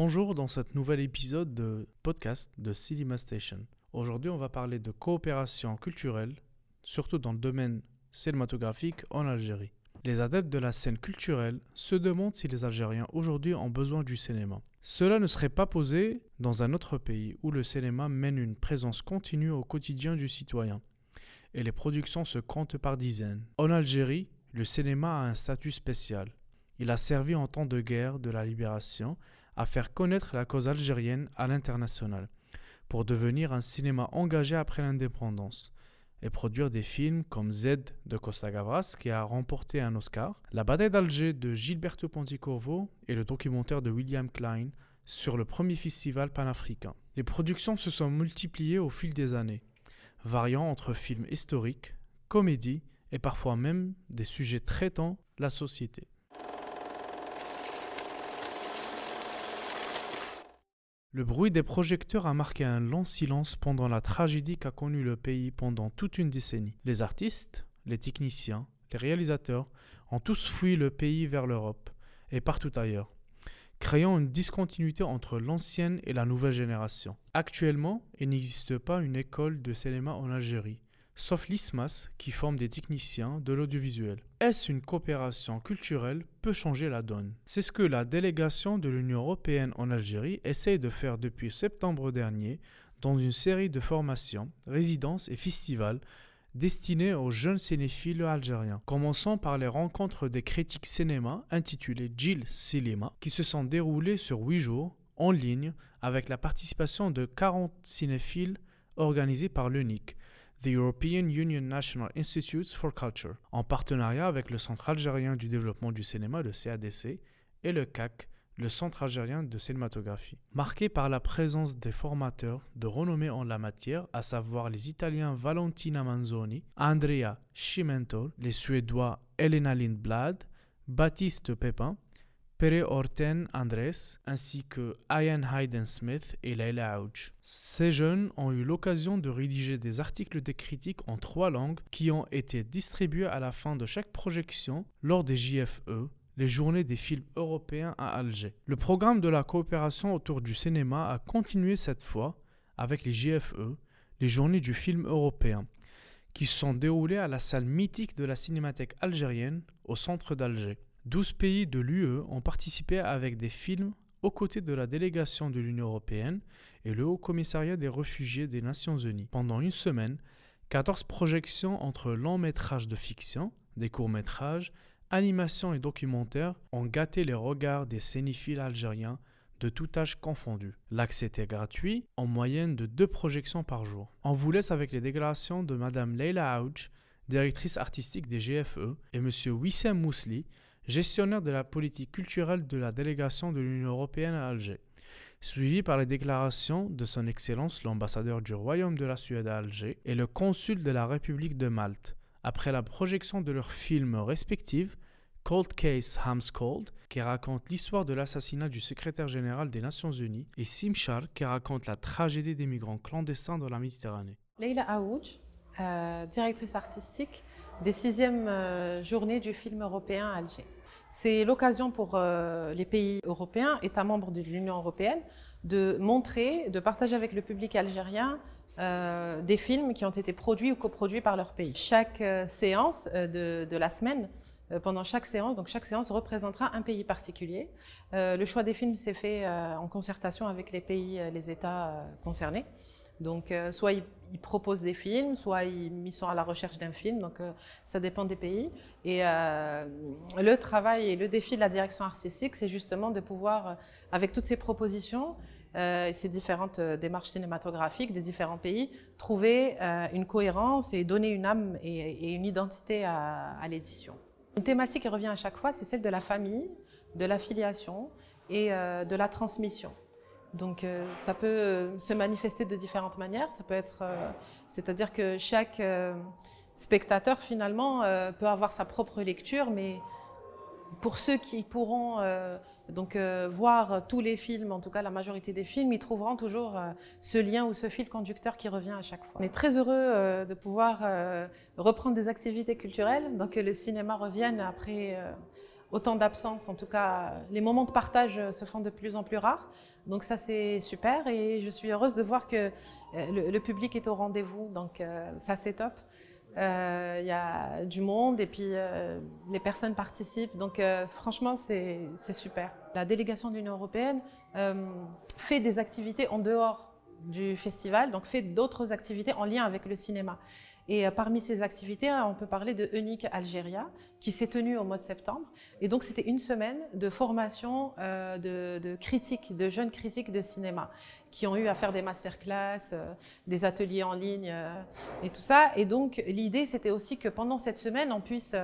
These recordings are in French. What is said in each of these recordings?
Bonjour dans cet nouvel épisode de podcast de Cinema Station. Aujourd'hui, on va parler de coopération culturelle, surtout dans le domaine cinématographique en Algérie. Les adeptes de la scène culturelle se demandent si les Algériens aujourd'hui ont besoin du cinéma. Cela ne serait pas posé dans un autre pays où le cinéma mène une présence continue au quotidien du citoyen et les productions se comptent par dizaines. En Algérie, le cinéma a un statut spécial. Il a servi en temps de guerre de la libération à faire connaître la cause algérienne à l'international, pour devenir un cinéma engagé après l'indépendance, et produire des films comme Z de Costa Gavras qui a remporté un Oscar, La bataille d'Alger de Gilberto Pontecorvo et le documentaire de William Klein sur le premier festival panafricain. Les productions se sont multipliées au fil des années, variant entre films historiques, comédies et parfois même des sujets traitant la société. Le bruit des projecteurs a marqué un long silence pendant la tragédie qu'a connue le pays pendant toute une décennie. Les artistes, les techniciens, les réalisateurs ont tous fui le pays vers l'Europe et partout ailleurs, créant une discontinuité entre l'ancienne et la nouvelle génération. Actuellement, il n'existe pas une école de cinéma en Algérie, sauf l'ISMAS qui forme des techniciens de l'audiovisuel. Est-ce une coopération culturelle peut changer la donne? C'est ce que la délégation de l'Union européenne en Algérie essaye de faire depuis septembre dernier dans une série de formations, résidences et festivals destinés aux jeunes cinéphiles algériens. Commençons par les rencontres des critiques cinéma intitulées Jill Cinema qui se sont déroulées sur 8 jours en ligne avec la participation de 40 cinéphiles organisés par l'UNIC, The European Union National Institutes for Culture, en partenariat avec le Centre algérien du développement du cinéma, le CADC, et le CAC, le Centre algérien de cinématographie. Marqué par la présence des formateurs de renommée en la matière, à savoir les Italiens Valentina Manzoni, Andrea Schimentor, les Suédois Elena Lindblad, Baptiste Pepin, Pere Orten Andres, ainsi que Ian Hayden Smith et Leila Ouch. Ces jeunes ont eu l'occasion de rédiger des articles de critique en trois langues qui ont été distribués à la fin de chaque projection lors des JFE, les journées des films européens à Alger. Le programme de la coopération autour du cinéma a continué cette fois avec les JFE, les journées du film européen, qui sont déroulées à la salle mythique de la cinémathèque algérienne au centre d'Alger. 12 pays de l'UE ont participé avec des films aux côtés de la délégation de l'Union européenne et le Haut Commissariat des réfugiés des Nations unies. Pendant une semaine, 14 projections entre longs métrages de fiction, des courts métrages, animations et documentaires ont gâté les regards des cinéphiles algériens de tout âge confondu. L'accès était gratuit, en moyenne de deux projections par jour. On vous laisse avec les déclarations de Madame Leila Aouch, directrice artistique des GFE, et Monsieur Wissem Mousli, gestionnaire de la politique culturelle de la délégation de l'Union européenne à Alger, suivi par les déclarations de Son Excellence l'ambassadeur du Royaume de la Suède à Alger et le consul de la République de Malte, après la projection de leurs films respectifs Cold Case Hams Cold, qui raconte l'histoire de l'assassinat du secrétaire général des Nations Unies, et Simchar, qui raconte la tragédie des migrants clandestins dans la Méditerranée. Leila Aouj, euh, directrice artistique des sixièmes euh, journées du film européen à Alger. C'est l'occasion pour euh, les pays européens, États membres de l'Union européenne, de montrer, de partager avec le public algérien euh, des films qui ont été produits ou coproduits par leur pays. Chaque euh, séance de, de, la semaine, pendant chaque séance, donc chaque séance représentera un pays particulier. le choix des films s'est fait en concertation avec les pays, les États concernés. Donc, euh, soit ils, proposent des films, soit ils, sont à la recherche d'un film. Donc, euh, ça dépend des pays. Et euh, le travail et le défi de la direction artistique, c'est justement de pouvoir, avec toutes ces propositions, ces différentes démarches cinématographiques des différents pays, trouver une cohérence et donner une âme et, une identité à, à l'édition. Une thématique qui revient à chaque fois, c'est celle de la famille, de l'affiliation et de la transmission. Donc euh, ça peut euh, se manifester de différentes manières. Ça peut être, euh, c'est-à-dire que chaque spectateur finalement peut avoir sa propre lecture, mais pour ceux qui pourront donc voir tous les films, en tout cas la majorité des films, ils trouveront toujours ce lien ou ce fil conducteur qui revient à chaque fois. On est très heureux de pouvoir reprendre des activités culturelles, donc que le cinéma revienne après autant d'absence. En tout cas, les moments de partage se font de plus en plus rares. Donc ça, c'est super et je suis heureuse de voir que le, public est au rendez-vous. Donc ça, c'est top. Il y a du monde et puis les personnes participent. Donc franchement, c'est super. La délégation de l'Union européenne fait des activités en dehors du festival, donc fait d'autres activités en lien avec le cinéma. Et euh, parmi ces activités, on peut parler de Unique Algéria, qui s'est tenue au mois de septembre. Et donc, c'était une semaine de formation euh, de, critiques, de jeunes critiques de cinéma, qui ont eu à faire des masterclass, euh, des ateliers en ligne et tout ça. Et donc, l'idée, c'était aussi que pendant cette semaine, on puisse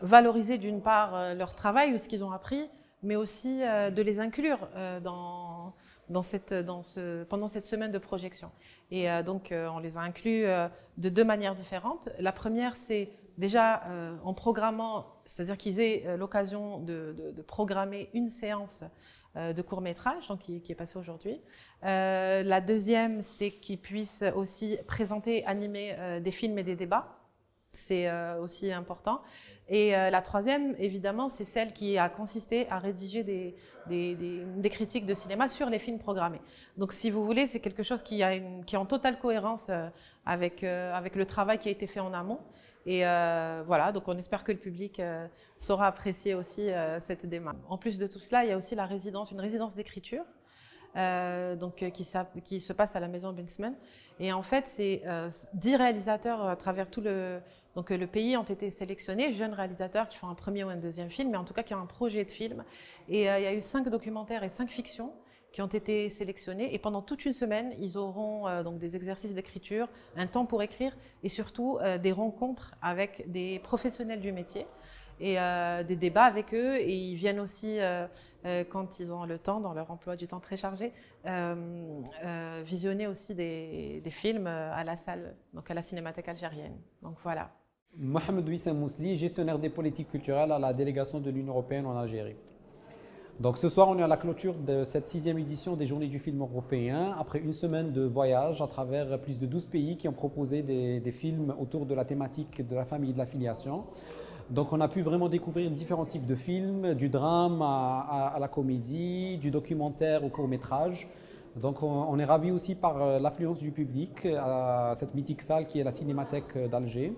valoriser d'une part leur travail ou ce qu'ils ont appris, mais aussi de les inclure dans pendant cette semaine de projection. Et euh, donc, euh, on les a inclus euh, de deux manières différentes. La première, c'est déjà en programmant, c'est-à-dire qu'ils aient l'occasion de, de, programmer une séance de court métrage, donc qui, qui est passée aujourd'hui. la deuxième, c'est qu'ils puissent aussi présenter, animer des films et des débats. C'est aussi important. Et euh, la troisième, évidemment, c'est celle qui a consisté à rédiger des, des, critiques de cinéma sur les films programmés. Donc, si vous voulez, c'est quelque chose qui, a une, qui est en totale cohérence euh, avec, euh, avec le travail qui a été fait en amont. Et voilà, donc on espère que le public saura apprécier aussi cette démarche. En plus de tout cela, il y a aussi la résidence, une résidence d'écriture. Donc, qui, qui, se passe à la maison Bensman. Et en fait, c'est dix réalisateurs à travers tout le, donc euh, le pays ont été sélectionnés, jeunes réalisateurs qui font un premier ou un deuxième film, mais en tout cas qui ont un projet de film. Et euh, il y a eu cinq documentaires et cinq fictions qui ont été sélectionnés. Et pendant toute une semaine, ils auront euh, donc des exercices d'écriture, un temps pour écrire et surtout des rencontres avec des professionnels du métier et des débats avec eux. Et ils viennent aussi, quand ils ont le temps, dans leur emploi du temps très chargé, visionner aussi des, des, films à la salle, donc à la Cinémathèque algérienne. Donc voilà. Mohamed Wissam Mousli, gestionnaire des politiques culturelles à la délégation de l'Union européenne en Algérie. Donc ce soir, on est à la clôture de cette sixième édition des Journées du film européen, après une semaine de voyage à travers plus de 12 pays qui ont proposé des, films autour de la thématique de la famille et de la filiation. Donc on a pu vraiment découvrir différents types de films, du drame à, la comédie, du documentaire au court métrage. Donc on, est ravi aussi par euh, l'affluence du public à cette mythique salle qui est la Cinémathèque d'Alger.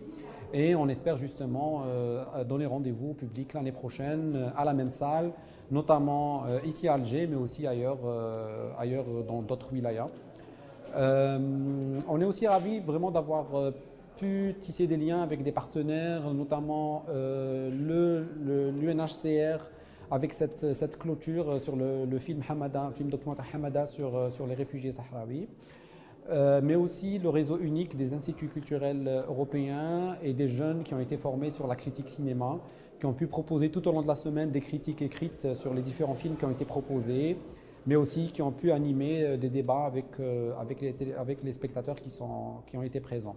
Et on espère justement euh, donner rendez-vous au public l'année prochaine euh, à la même salle, notamment euh, ici à Alger, mais aussi ailleurs, ailleurs dans d'autres wilayas. on est aussi ravis vraiment d'avoir pu tisser des liens avec des partenaires, notamment l'UNHCR, avec cette, cette, clôture sur le, film Hamada, film documentaire Hamada sur, sur les réfugiés sahraouis. Euh, mais aussi le réseau unique des instituts culturels européens et des jeunes qui ont été formés sur la critique cinéma, qui ont pu proposer tout au long de la semaine des critiques écrites sur les différents films qui ont été proposés, mais aussi qui ont pu animer euh, des débats avec, euh, avec, les, spectateurs qui, ont été présents.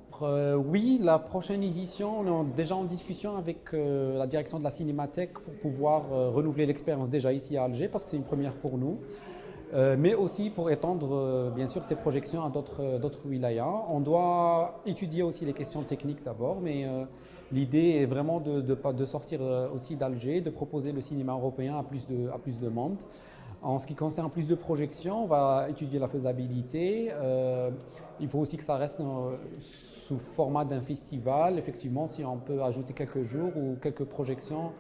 oui, la prochaine édition, on est déjà en discussion avec la direction de la Cinémathèque pour pouvoir renouveler l'expérience déjà ici à Alger, parce que c'est une première pour nous. Euh, mais aussi pour étendre euh, bien sûr ces projections à d'autres wilayas. On doit étudier aussi les questions techniques d'abord, mais euh, l'idée est vraiment de, sortir aussi d'Alger, de proposer le cinéma européen à plus de monde. En ce qui concerne plus de projections, on va étudier la faisabilité. il faut aussi que ça reste sous format d'un festival. Effectivement, si on peut ajouter quelques jours ou quelques projections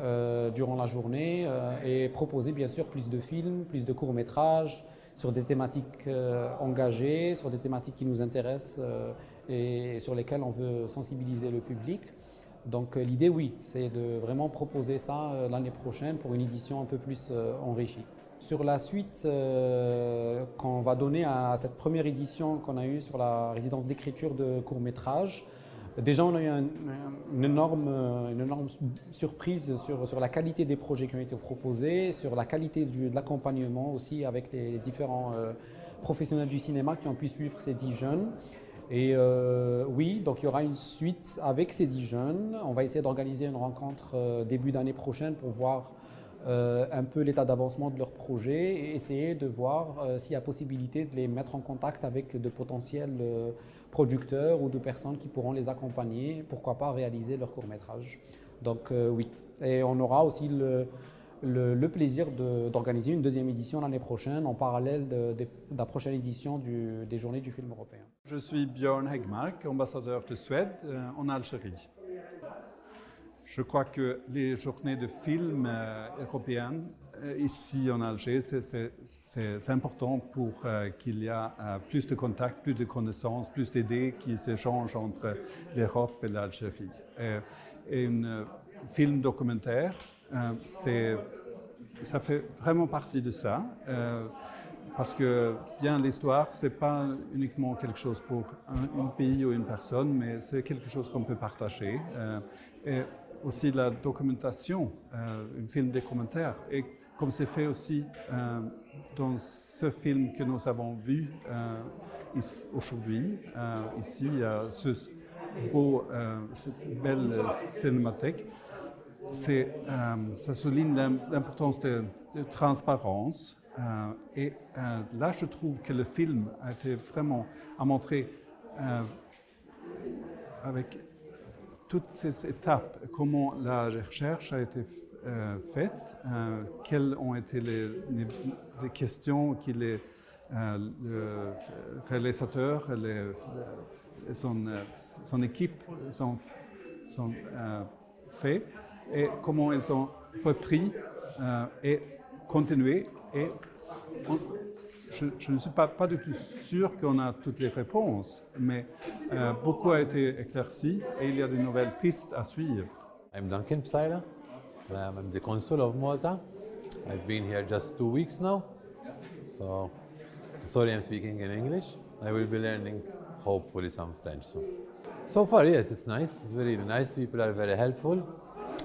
euh, durant la journée euh, et proposer bien sûr plus de films, plus de courts-métrages sur des thématiques euh, engagées, sur des thématiques qui nous intéressent et sur lesquelles on veut sensibiliser le public. Donc l'idée, oui, c'est de vraiment proposer ça l'année prochaine pour une édition un peu plus enrichie. Sur la suite qu'on va donner à cette première édition qu'on a eue sur la résidence d'écriture de courts-métrages, Déjà, on a eu une, énorme, une énorme surprise sur, sur, la qualité des projets qui ont été proposés, sur la qualité de l'accompagnement aussi avec les différents euh, professionnels du cinéma qui ont pu suivre ces dix jeunes. Et euh, oui, donc il y aura une suite avec ces dix jeunes. On va essayer d'organiser une rencontre euh, début d'année prochaine pour voir un peu l'état d'avancement de leur projet et essayer de voir s'il y a possibilité de les mettre en contact avec de potentiels producteurs ou de personnes qui pourront les accompagner, pourquoi pas réaliser leur court métrage. Donc euh, oui, Et on aura aussi le, le, plaisir d'organiser une deuxième édition l'année prochaine en parallèle de, la prochaine édition des Journées du film européen. Je suis Björn Hegmark, ambassadeur de Suède euh, en Algérie. Je crois que les journées de film euh, euh, ici en Alger, c'est important pour qu'il y ait plus de contacts, plus de connaissances, plus d'idées qui s'échangent entre l'Europe et l'Algérie. Et, un film documentaire euh, c'est, ça fait vraiment partie de ça. Euh, parce que bien l'histoire, c'est pas uniquement quelque chose pour un, pays ou une personne, mais c'est quelque chose qu'on peut partager. Euh, et aussi la documentation, un film documentaire. Et comme c'est fait aussi dans ce film que nous avons vu aujourd'hui, ici, ce beau, cette belle cinémathèque, euh, ça souligne l'importance de, transparence. Euh, et euh, là, je trouve que le film a été vraiment à montrer avec toutes ces étapes comment la recherche a été faite, quelles ont été les, questions que les, le réalisateur et son, son équipe sont, sont fait et comment ils ont repris euh, et continué. Et je, ne suis pas, pas du tout sûr qu'on a toutes les réponses, mais euh, beaucoup a été éclairci et il y a de nouvelles pistes à suivre. I'm Duncan Psyla. I'm the consul of Malta. I've been here just two weeks now. So, sorry I'm speaking in English. I will be learning hopefully some French soon. So far, yes, it's nice. It's very nice. People are very helpful.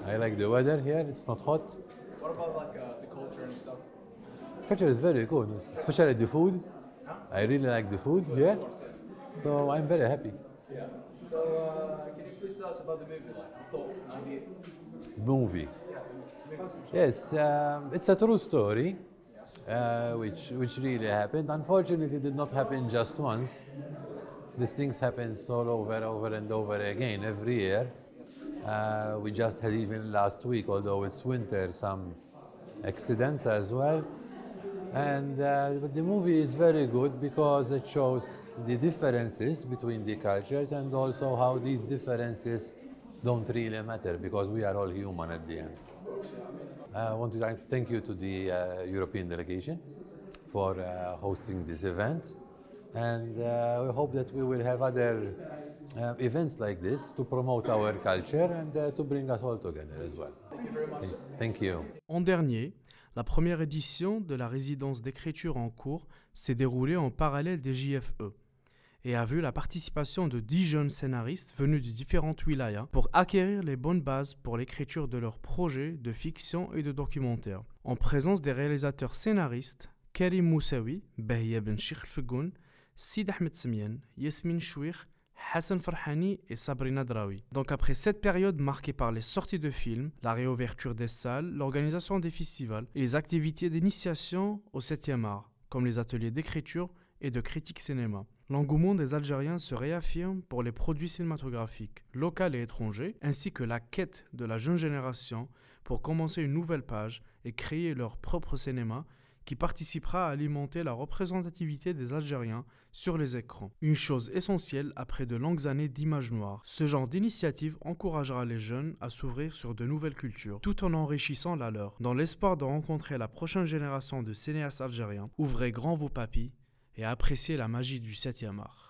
I like the weather here. It's not hot. What about like uh, the culture and stuff? Culture is very good, especially the food. I really like the food here, so I'm very happy. Yeah. So uh, can you please tell us about the movie, like the thought, idea? Movie. Yes, um, it's a true story, uh, which which really happened. Unfortunately, it did not happen just once. These things happen all over, over and over again every year. Uh, we just had even last week, although it's winter, some accidents as well. And uh, but the movie is very good because it shows the differences between the cultures and also how these differences don't really matter because we are all human at the end. I want to thank you to the uh, European delegation for uh, hosting this event. And uh, we hope that we will have other uh, events like this to promote our culture and uh, to bring us all together as well. Thank you very much. Thank you. En dernier, la première édition de la résidence d'écriture en cours s'est déroulée en parallèle des JFE et a vu la participation de 10 jeunes scénaristes venus de différentes wilayas pour acquérir les bonnes bases pour l'écriture de leurs projets de fiction et de documentaire. En présence des réalisateurs scénaristes Karim Moussaoui, Bahia Ben Fegoun, Sid Ahmed Semian, Yasmine Chouir, Hassan Farhani et Sabrina Draoui. Donc après cette période marquée par les sorties de films, la réouverture des salles, l'organisation des festivals et les activités d'initiation au 7e art, comme les ateliers d'écriture et de critique cinéma. L'engouement des Algériens se réaffirme pour les produits cinématographiques, locaux et étrangers, ainsi que la quête de la jeune génération pour commencer une nouvelle page et créer leur propre cinéma qui participera à alimenter la représentativité des Algériens sur les écrans. Une chose essentielle après de longues années d'image noire. Ce genre d'initiative encouragera les jeunes à s'ouvrir sur de nouvelles cultures, tout en enrichissant la leur. Dans l'espoir de rencontrer la prochaine génération de cinéastes algériens, ouvrez grand vos papilles et appréciez la magie du 7e art.